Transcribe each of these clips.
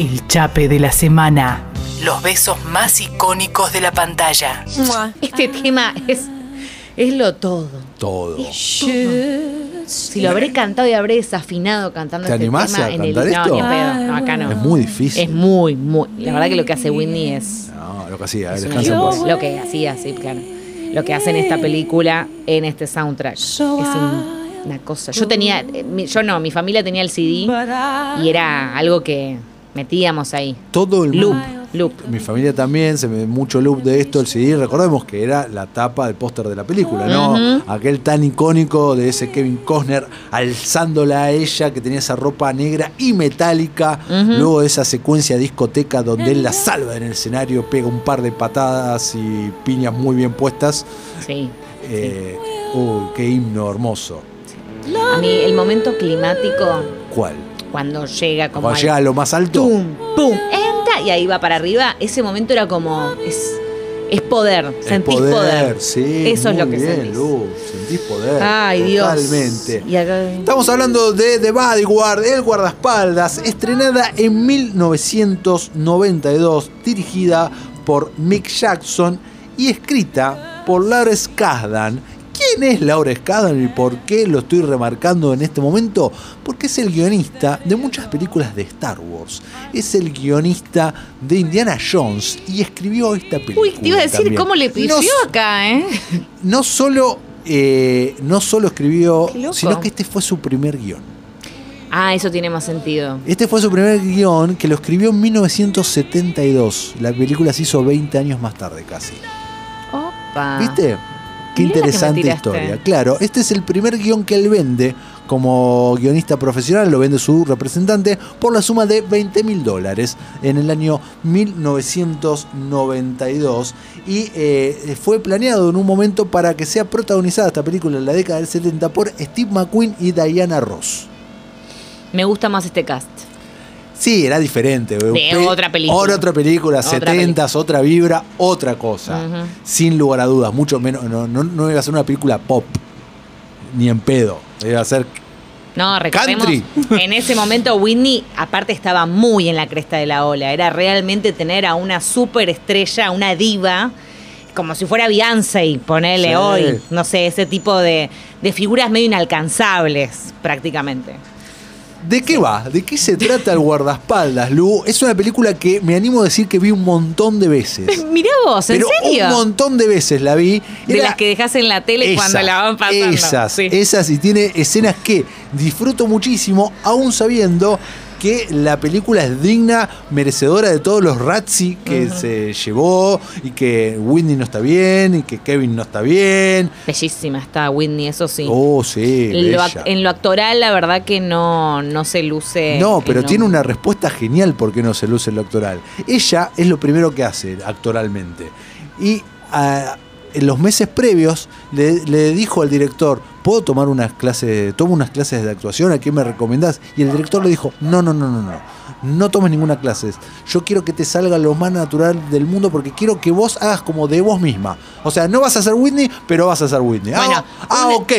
El chape de la semana. Los besos más icónicos de la pantalla. Este tema es, es lo todo. Todo. Si lo habré cantado y habré desafinado cantando ¿Te este animás tema a en el. cantar esto? No, ni pedo. No, acá no. Es muy difícil. Es muy, muy. La verdad que lo que hace Whitney es. No, lo que hacía, es descansa en paz. Lo que hacía, sí, claro. Lo que hace en esta película, en este soundtrack. Es un- una cosa. Yo tenía. eh, Yo no, mi familia tenía el CD y era algo que metíamos ahí. Todo el Loop, mundo. loop. Mi familia también, se me mucho loop de esto, el CD. Recordemos que era la tapa del póster de la película, ¿no? Aquel tan icónico de ese Kevin Costner alzándola a ella, que tenía esa ropa negra y metálica. Luego de esa secuencia discoteca donde él la salva en el escenario, pega un par de patadas y piñas muy bien puestas. Sí. Eh, uy, qué himno hermoso. A mí, el momento climático, ¿Cuál? Cuando llega como. Cuando llega a lo más alto. ¡Pum! ¡Pum! ¡Entra! Y ahí va para arriba. Ese momento era como. Es, es poder. Es Sentís poder. Sí, Eso es lo que bien, sentís. Luz, sentís poder. Ay, Dios. Totalmente. Y acá- Estamos hablando de The Bodyguard, El Guardaespaldas, estrenada en 1992, dirigida por Mick Jackson y escrita por Lawrence Kasdan. ¿Quién es Lawrence Kasdan y por qué lo estoy remarcando en este momento? Porque es el guionista de muchas películas de Star Wars. Es el guionista de Indiana Jones y escribió esta película. Uy, te iba a decir también. cómo le No pifió acá, ¿eh? no solo, eh, no solo escribió, sino que este fue su primer guion. Ah, eso tiene más sentido. Este fue su primer guion que lo escribió en 1972. La película se hizo 20 años más tarde casi. Opa. ¿Viste? Qué Mirá interesante historia. Claro, este es el primer guion que él vende como guionista profesional, lo vende su representante por la suma de 20 mil dólares en el año 1992 y eh, fue planeado en un momento para que sea protagonizada esta película en la década del 70 por Steve McQueen y Diana Ross. Me gusta más este cast. Sí, era diferente. De otra película. Otra, otra película, Otra 70s, otra vibra, otra cosa. Sin lugar a dudas, mucho menos. No, no, no iba a ser una película pop, ni en pedo. Iba a ser. No, recordemos, Country. en ese momento Whitney aparte estaba muy en la cresta de la ola. Era realmente tener a una superestrella, una diva, como si fuera Beyoncé, ponerle Sí. hoy. No sé, ese tipo de, de figuras medio inalcanzables, prácticamente. ¿De qué va? ¿De qué se trata el guardaespaldas, Lu? Es una película que me animo a decir que vi un montón de veces. Mirá vos, ¿en Pero serio? un montón de veces la vi. de las que dejas en la tele cuando la van pasando. Esas, Sí. esas y tiene escenas que disfruto muchísimo, aún sabiendo que la película es digna, merecedora de todos los Razzie que se llevó y que Whitney no está bien y que Kevin no está bien. Bellísima está Whitney, eso sí. Oh, sí, En lo, en lo actoral, la verdad que no, no se luce. No, pero en lo- tiene una respuesta genial por qué no se luce el doctoral. Ella es lo primero que hace actoralmente. Y ah, en los meses previos le, le dijo al director, ¿puedo tomar unas clases, tomo unas clases de actuación? ¿A qué me recomendás? Y el director le dijo, no, no, no, no, no. No tomes ninguna clase. Yo quiero que te salga lo más natural del mundo porque quiero que vos hagas como de vos misma. O sea, no vas a ser Whitney, pero vas a ser Whitney. Bueno, ah, ah, ok.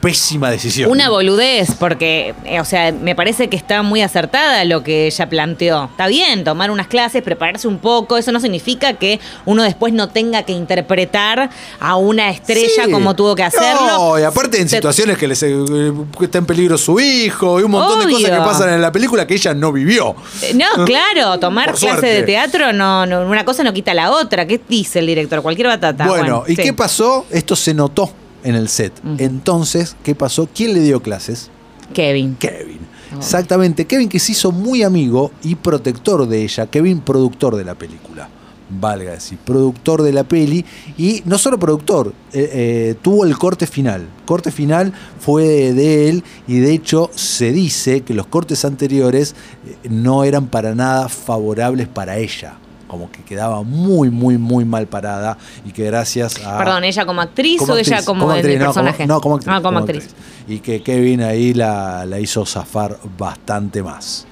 Pésima decisión. Una boludez, porque, eh, o sea, me parece que está muy acertada lo que ella planteó. Está bien tomar unas clases, prepararse un poco, eso no significa que uno después no tenga que interpretar a una estrella Sí. como tuvo que hacerlo. No, y aparte en situaciones que, les, eh, que está en peligro su hijo y un montón de cosas que pasan en la película que ella no vivió. Eh, No, claro, tomar Por clase suerte. de teatro, no, no, una cosa no quita la otra. ¿Qué dice el director? Cualquier batata. bueno, ¿y sí. qué pasó? Esto se notó en el set. Entonces, ¿qué pasó? ¿Quién le dio clases? Kevin. Kevin. Exactamente, Kevin que se hizo muy amigo y protector de ella, Kevin productor de la película, valga decir, productor de la peli y no solo productor, eh, eh, tuvo el corte final, corte final fue de, de él y de hecho se dice que los cortes anteriores eh, no eran para nada favorables para ella. Como que quedaba muy, muy, muy mal parada y que gracias a... Perdón, ¿ella como actriz Como o ella como, en actriz, no, personaje? no, como actriz. Ah, como actriz. Y que Kevin ahí la, la hizo zafar bastante más.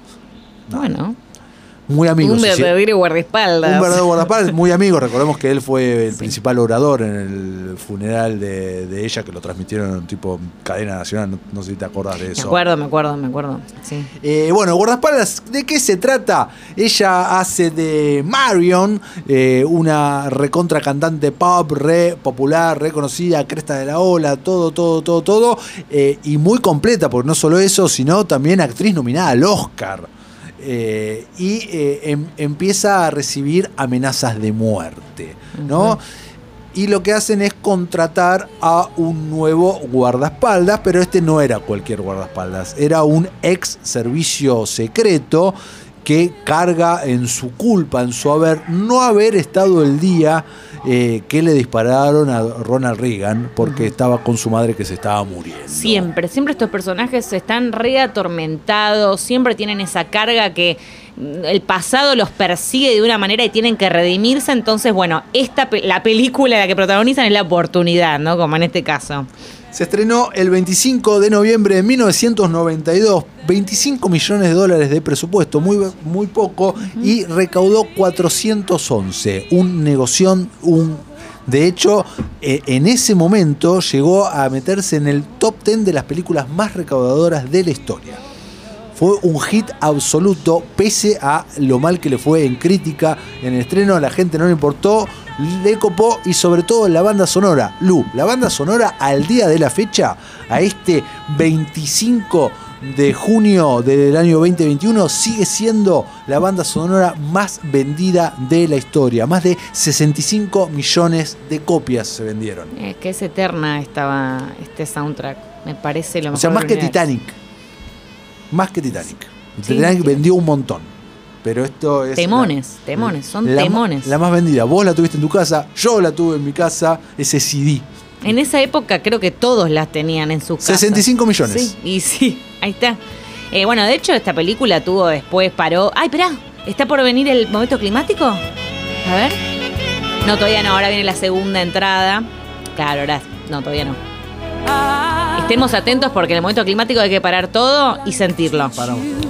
No, Bueno. Muy amigos. Un verdadero guardaespaldas. un verdadero guardaespaldas, muy amigos. Recordemos que él fue el principal orador en el funeral de, de ella, que lo transmitieron en tipo cadena nacional. No, no sé si te acordás de Me eso. acuerdo, me acuerdo, me acuerdo. Sí. Eh, bueno, guardaespaldas, ¿de qué se trata? Ella hace de Marion, eh, una recontra cantante pop, re popular, reconocida, cresta de la ola, todo, todo, todo, todo. eh, y muy completa, porque no solo eso, sino también actriz nominada al Oscar. Eh, y eh, em- empieza a recibir amenazas de muerte, ¿no? Y lo que hacen es contratar a un nuevo guardaespaldas, pero este no era cualquier guardaespaldas, era un ex servicio secreto que carga en su culpa, en su haber, no haber estado el día eh, que le dispararon a Ronald Reagan porque estaba con su madre que se estaba muriendo. Siempre, siempre estos personajes están re atormentados, siempre tienen esa carga que mm, el pasado los persigue de una manera y tienen que redimirse. Entonces, bueno, esta la película la que protagonizan es la oportunidad, ¿no? Como en este caso. Se estrenó el 25 de noviembre de 1992, 25 millones de dólares de presupuesto, muy, muy poco, y recaudó 411, un negoción, un... De hecho, eh, en ese momento llegó a meterse en el top 10 de las películas más recaudadoras de la historia. Fue un hit absoluto, pese a lo mal que le fue en crítica, en el estreno, a la gente no le importó, le copó y sobre todo la banda sonora. Lu, la banda sonora al día de la fecha, a este 25 de junio del año 2021, sigue siendo la banda sonora más vendida de la historia. Más de 65 millones de copias se vendieron. Es que es eterna estaba este soundtrack. Me parece lo O mejor. sea, más que. Titanic. Más que Titanic. Sí, Titanic vendió un montón. Pero esto es. Temones, temones, son la, temones. La más vendida. Vos la tuviste en tu casa, yo la tuve en mi casa, ese CD. En esa época creo que todos las tenían en sus casas. 65 millones. Sí, y sí, ahí está. Eh, bueno, de hecho, esta película tuvo después, paró. ¡Ay, esperá! ¿Está por venir el momento climático? A ver. No, todavía no, ahora viene la segunda entrada. Claro, ahora. No, todavía no. Estemos atentos porque en el momento climático hay que parar todo y sentirlo. Paramos.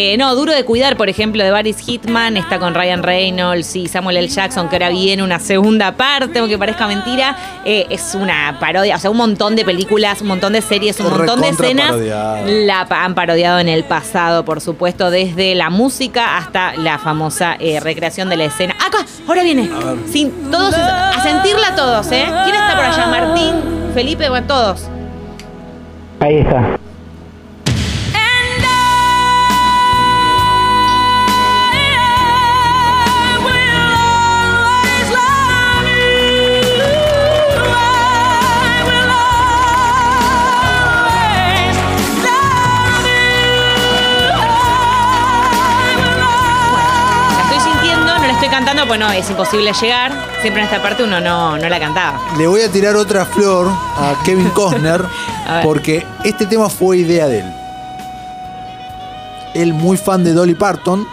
Eh, no, Duro de Cuidar, por ejemplo, de Baris Hitman, está con Ryan Reynolds y Samuel L. Jackson, que ahora viene una segunda parte, aunque parezca mentira. Eh, es una parodia, o sea, un montón de películas, un montón de series, un montón de escenas. parodiado. La han parodiado en el pasado, por supuesto, desde la música hasta la famosa eh, recreación de la escena. ¡Acá! Ahora viene. Sin, todos, a sentirla todos, ¿eh? ¿Quién está por allá? Martín, Felipe, bueno, todos. Ahí está. Cantando, pues no, es imposible llegar. Siempre en esta parte uno no, no la cantaba. Le voy a tirar otra flor a Kevin Costner A porque este tema fue idea de él. Él muy fan de Dolly Parton.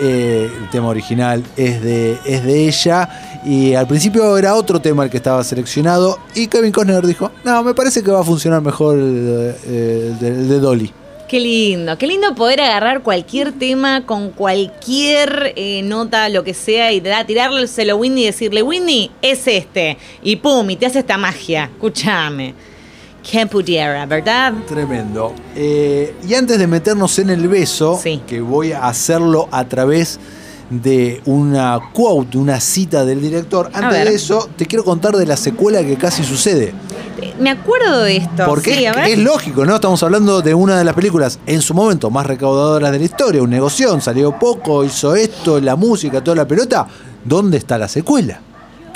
eh, el tema original es de, es de ella. Y al principio era otro tema el que estaba seleccionado. Y Kevin Costner dijo: No, me parece que va a funcionar mejor el, eh, el de Dolly. Qué lindo, qué lindo poder agarrar cualquier tema con cualquier eh, nota, lo que sea, y da- tirárselo a Winnie y decirle, Winnie, es este. Y pum, y te hace esta magia. Escúchame. Qué pudiera, ¿verdad? Tremendo. Eh, y antes de meternos en el beso, Sí. que voy a hacerlo a través de una quote, una cita del director, antes de eso te quiero contar de la secuela que casi sucede. Me acuerdo de esto. Porque sí, es, es lógico, ¿no? Estamos hablando de una de las películas en su momento más recaudadoras de la historia, un negocio, salió poco, hizo esto, la música, toda la pelota. ¿Dónde está la secuela?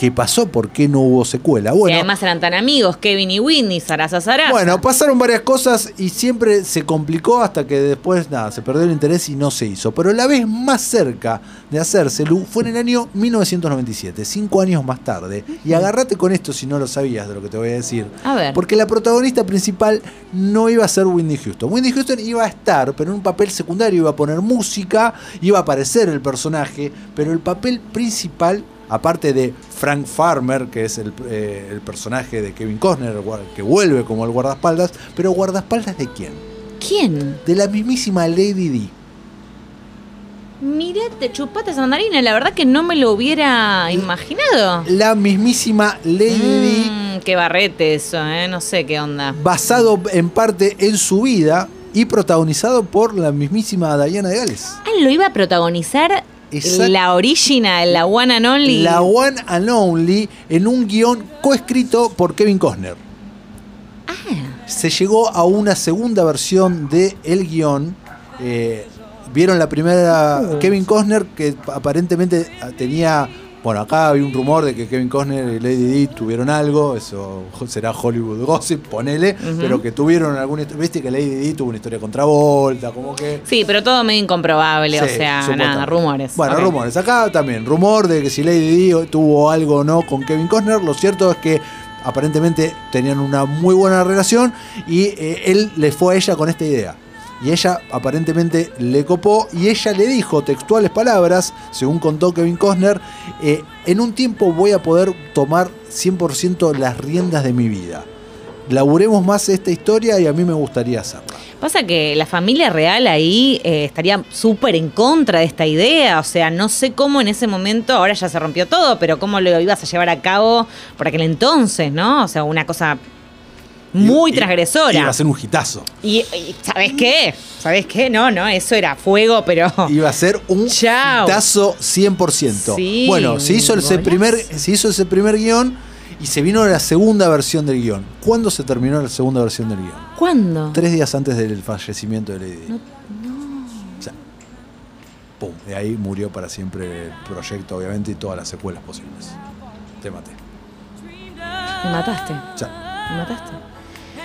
¿Qué pasó? ¿Por qué no hubo secuela? y Bueno, además eran tan amigos, Kevin y Whitney, Sarasa Sarasa. Bueno, pasaron varias cosas y siempre se complicó hasta que después, nada, se perdió el interés y no se hizo. Pero la vez más cerca de hacérselo fue en el año 1997, cinco años más tarde. Y agárrate con esto si no lo sabías de lo que te voy a decir. A ver. Porque la protagonista principal no iba a ser Whitney Houston. Whitney Houston iba a estar, pero en un papel secundario, iba a poner música, iba a aparecer el personaje, pero el papel principal, aparte de Frank Farmer, que es el, eh, el personaje de Kevin Costner, que vuelve como el guardaespaldas, pero guardaespaldas de quién? ¿Quién? De la mismísima Lady D. Mirá, te chupaste esa mandarina. La verdad que no me lo hubiera imaginado. La mismísima Lady Di, Mm, qué barrete eso, ¿eh? No sé qué onda. basado en parte en su vida y protagonizado por la mismísima Diana de Gales. Ah, lo iba a protagonizar Exact- la original, la one and only. La One and Only en un guion coescrito por Kevin Costner. Ah. Se llegó a una segunda versión del el guion. eh, Vieron la primera Uh. Kevin Costner que aparentemente tenía. Bueno, acá había un rumor de que Kevin Costner y Lady Di tuvieron algo, eso será Hollywood Gossip, ponele, pero que tuvieron alguna historia. Viste que Lady Di tuvo una historia contra Volta, como que. Sí, pero todo medio incomprobable, o sea, nada, rumores. Bueno, rumores. Acá también, rumor de que si Lady Di tuvo algo o no con Kevin Costner. Lo cierto es que aparentemente tenían una muy buena relación y eh, él le fue a ella con esta idea. Y ella aparentemente le copó y ella le dijo textuales palabras, según contó Kevin Costner, eh, en un tiempo voy a poder tomar 100% las riendas de mi vida. Laburemos más esta historia y a mí me gustaría hacerla. Pasa que la familia real ahí eh, estaría súper en contra de esta idea, o sea, no sé cómo en ese momento, ahora ya se rompió todo, pero cómo lo ibas a llevar a cabo por aquel entonces, ¿no? O sea, una cosa muy Y- transgresora. Iba a ser un hitazo. Y, y ¿sabes qué? ¿Sabes qué? No, no, eso era fuego, pero... iba a ser un Chao. hitazo 100%. Sí, bueno, se hizo, ese primer, se hizo ese primer guion y se vino la segunda versión del guion. ¿Cuándo se terminó la segunda versión del guion? ¿Cuándo? Tres días antes del fallecimiento de Lady Di. O sea, pum, de ahí murió para siempre el proyecto, obviamente, y todas las secuelas posibles. Te maté. Me mataste, sea, me mataste.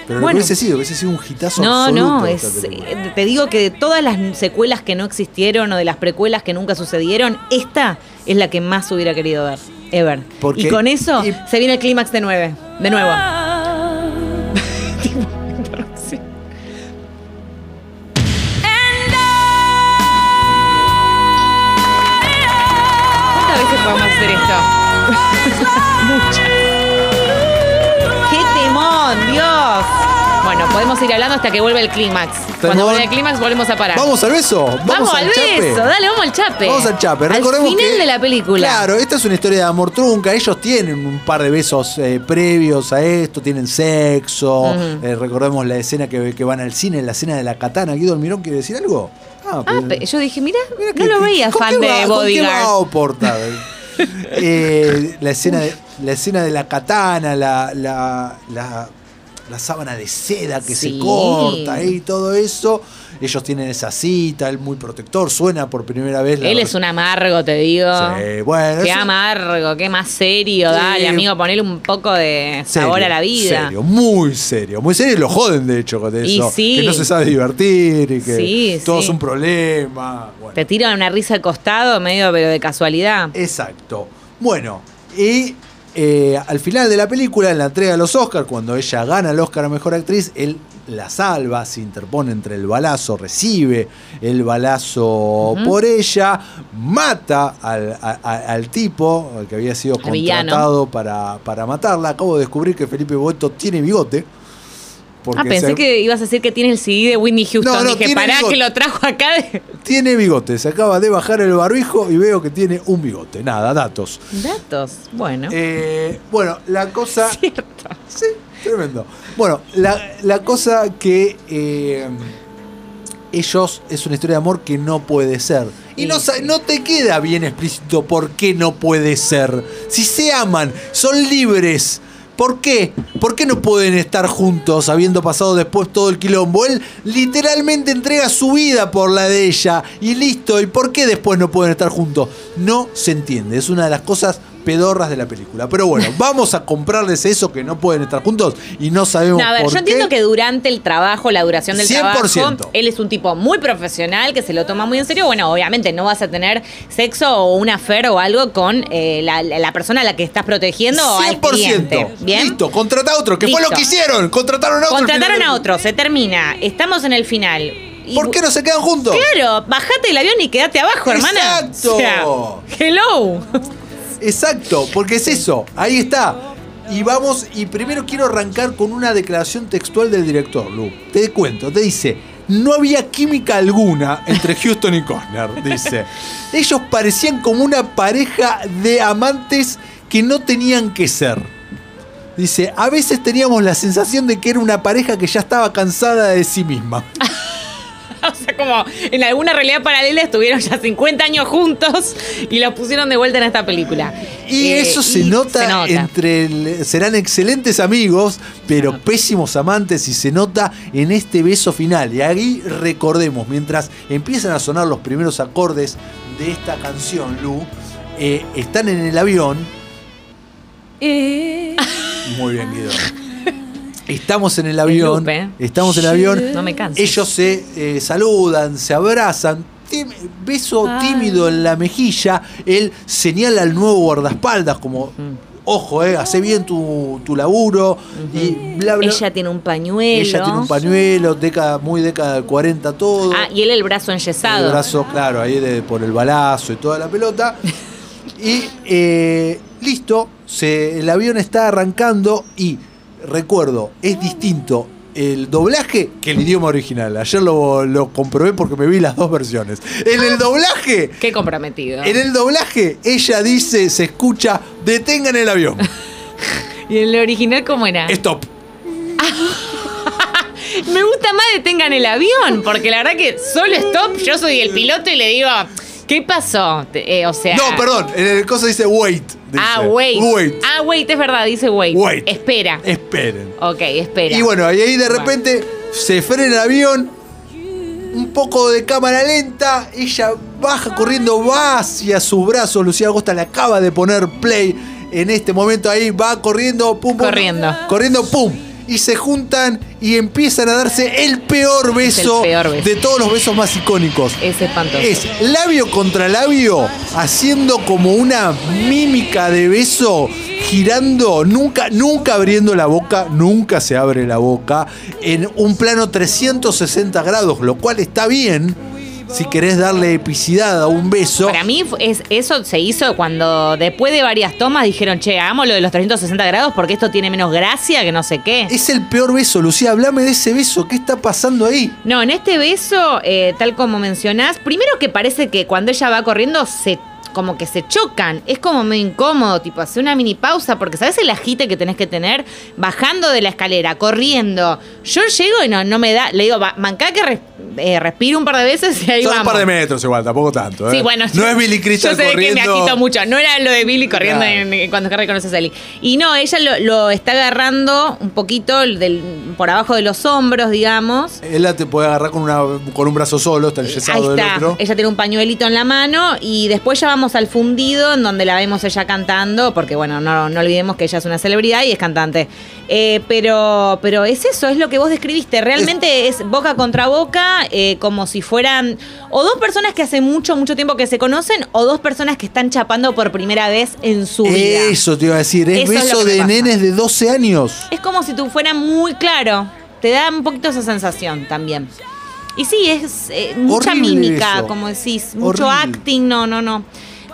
Pero Bueno. que hubiese sido, hubiese sido un hitazo No, absoluto no, es, eh, te digo que de todas las secuelas que no existieron o de las precuelas que nunca sucedieron, esta es la que más hubiera querido ver, ever. Porque- y con eso y- se viene el clímax de nueve, de nuevo. Podemos ir hablando hasta que vuelva el clímax. Cuando vuelva el clímax volvemos a parar. Vamos al beso. Vamos, Vamos al beso, dale, vamos al chape. Vamos al chape. Al Recordemos final que- de la película. Claro, esta es una historia de amor trunca. Ellos tienen un par de besos eh, previos a esto, tienen sexo. Eh, recordemos la escena que, que van al cine, la escena de la katana. Guido Almirón quiere decir algo. Ah, pero- pe- yo dije, mira, no que- lo veía ¿con fan qué de va- ¿con qué va Bodyguard. Eh, la, escena de, la escena de la katana, la, la, la, la sábana de seda que Sí. se corta y todo eso. Ellos tienen esa cita, él muy protector, suena por primera vez. la Él es un amargo, te digo. Sí, bueno, Qué eso- amargo, qué más serio. Sí. Dale, amigo, ponele un poco de sabor Serio, a la vida. Serio, muy serio. Muy serio y lo joden, de hecho, con eso. sí. Que no se sabe divertir y que todo es un problema. Bueno, Te tiran una risa al costado, medio pero de casualidad. Exacto. Bueno, y eh, al final de la película, en la entrega de los Oscars, cuando ella gana el Oscar a Mejor Actriz, él la salva, se interpone entre el balazo, recibe el balazo por ella, mata al, a- a- al tipo, al que había sido contratado para, para matarla. Acabo de descubrir que Felipe Boeto tiene bigote. Porque Ah, pensé se- que ibas a decir que tiene el CD de Whitney Houston. No, no, Dije, pará bigote. que lo trajo acá. de- Tiene bigote, se acaba de bajar el barbijo y veo que tiene un bigote. Nada, datos. Datos. Bueno. Eh, bueno, la cosa. Cierto. Sí, tremendo. Bueno, la, la cosa que eh, ellos es una historia de amor que no puede ser. Y no, no te queda bien explícito por qué no puede ser. Si se aman, son libres. ¿Por qué? ¿Por qué no pueden estar juntos habiendo pasado después todo el quilombo? Él literalmente entrega su vida por la de ella y listo. ¿Y por qué después no pueden estar juntos? No se entiende. Es una de las cosas pedorras de la película. Pero bueno, vamos a comprarles eso que no pueden estar juntos y no sabemos No, a ver, por yo entiendo que durante el trabajo, la duración del 100%. trabajo, él es un tipo muy profesional que se lo toma muy en serio. Bueno, obviamente no vas a tener sexo o una affair o algo con eh, la, la persona a la que estás protegiendo o al 100%. cliente. ¿Bien? Listo, contrata a otro, que fue lo que hicieron. Contrataron a otro. Contrataron al a otro, se termina. Estamos en el final. ¿Por qué no se quedan juntos? Claro, bajate del avión y quédate abajo, hermana. Exacto. Sea, hello. Exacto, porque es eso, ahí está. Y vamos, y primero quiero arrancar con una declaración textual del director, Lu. Te cuento, te dice, no había química alguna entre Houston y Costner, dice. Ellos parecían como una pareja de amantes que no tenían que ser. Dice, a veces teníamos la sensación de que era una pareja que ya estaba cansada de sí misma. O sea, como en alguna realidad paralela estuvieron ya 50 años juntos y los pusieron de vuelta en esta película. Y Eh, eso se y nota, se nota. entre el- serán excelentes amigos, pero pésimos amantes y se nota en este beso final. Y ahí recordemos, mientras empiezan a sonar los primeros acordes de esta canción, Lu, eh, están en el avión. Muy bien, Guido. Estamos en el avión. loop, ¿eh? Estamos en el avión. No me canses. Ellos se eh, saludan, se abrazan. Tim- beso tímido en la mejilla. Él señala al nuevo guardaespaldas como, ojo, eh, hace bien tu, tu laburo. Y bla, bla. Ella tiene un pañuelo. Ella tiene un pañuelo, década, muy década del 40 todo. Ah, y él el brazo enyesado. El brazo, claro, ahí de- por el balazo y toda la pelota. Y eh, listo, se, el avión está arrancando y recuerdo, es distinto el doblaje que el idioma original. Ayer lo, lo comprobé porque me vi las dos versiones. En el doblaje, Qué comprometido. en el doblaje, ella dice, se escucha, detengan el avión. ¿Y en el original cómo era? Stop. Me gusta más detengan el avión, porque la verdad que solo stop, yo soy el piloto y le digo, ¿qué pasó? Eh, o sea. No, perdón, en el coso dice wait. dice. Ah, wait. Wait. Ah, wait, es verdad, dice wait. Wait. Espera. Esperen. Ok, espera. Y bueno, y ahí de repente se frena el avión, un poco de cámara lenta, ella baja corriendo, va hacia sus brazos, Lucía Agosta le acaba de poner play en este momento ahí, va corriendo, pum, pum, Corriendo. corriendo, pum. Y se juntan y empiezan a darse el peor beso, peor beso. de todos los besos más icónicos. Es espantoso. Es labio contra labio, haciendo como una mímica de beso, girando, nunca, nunca abriendo la boca, nunca se abre la boca, en un plano 360 grados, lo cual está bien si querés darle epicidad a un beso. Para mí es, eso se hizo cuando después de varias tomas dijeron, che, hagamos lo de los 360 grados porque esto tiene menos gracia que no sé qué. Es el peor beso, Lucía, hablame de ese beso, ¿qué está pasando ahí? No, en este beso, eh, tal como mencionás, primero que parece que cuando ella va corriendo se como que se chocan, es como medio incómodo, tipo hace una mini pausa, porque sabes el agite que tenés que tener bajando de la escalera, corriendo. Yo llego y no, no me da, le digo, "Va, mancá que res- eh, respiro un par de veces y ahí Son un vamos. par de metros igual, tampoco tanto. ¿eh? Sí, bueno, No yo- es Billy Crystal Yo sé corriendo. que me agito mucho. No era lo de Billy corriendo Claro. en- en- cuando Harry conoce a Sally. Y no, ella lo, lo está agarrando un poquito del, por abajo de los hombros, digamos. Él la te puede agarrar con, una, con un brazo solo, está Ahí enyesado del otro. Ella tiene un pañuelito en la mano y después ya vamos al fundido en donde la vemos ella cantando, porque bueno, no, no olvidemos que ella es una celebridad y es cantante. Eh, pero, pero es eso, es lo que vos describiste. Realmente es, boca contra boca, eh, como si fueran o dos personas que hace mucho, mucho tiempo que se conocen o dos personas que están chapando por primera vez en su vida. Eso te iba a decir, es Eso beso de pasa. nenes de 12 años. Es como si tú fuera muy claro. Te da un poquito esa sensación también. Y sí, es eh, mucha mímica, eso. como decís. Mucho Horrible. acting, no, no, no.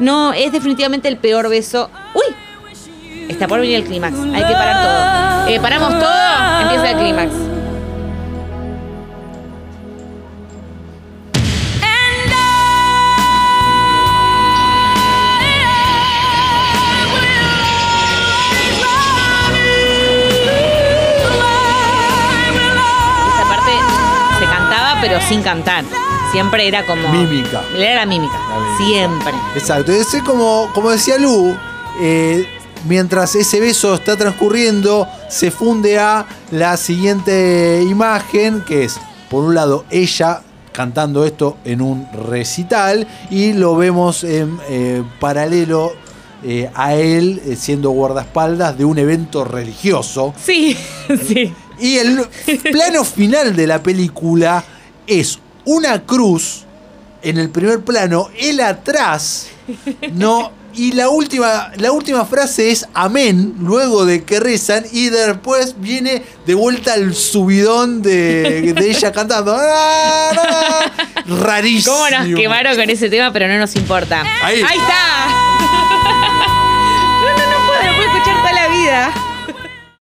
No, es definitivamente el peor beso. ¡Uy! Está por venir el clímax. Hay que parar todo. Eh, paramos todo, empieza el clímax. Esta parte se cantaba, pero sin cantar. Siempre era como. Mímica. Era la mímica. La mímica. Siempre. Exacto. Es como, como decía Lu, eh, mientras ese beso está transcurriendo, se funde a la siguiente imagen, que es, por un lado, ella cantando esto en un recital y lo vemos en eh, paralelo eh, a él siendo guardaespaldas de un evento religioso. Sí, sí. Y el plano final de la película es una cruz en el primer plano, él atrás, ¿no? Y la última, la última frase es amén, luego de que rezan, y después viene de vuelta el subidón de, ella cantando. Rarísimo. ¿Cómo nos quemaron con ese tema? Pero no nos importa. Ahí, Ahí está. No, no, no puedo, no puedo escuchar toda la vida.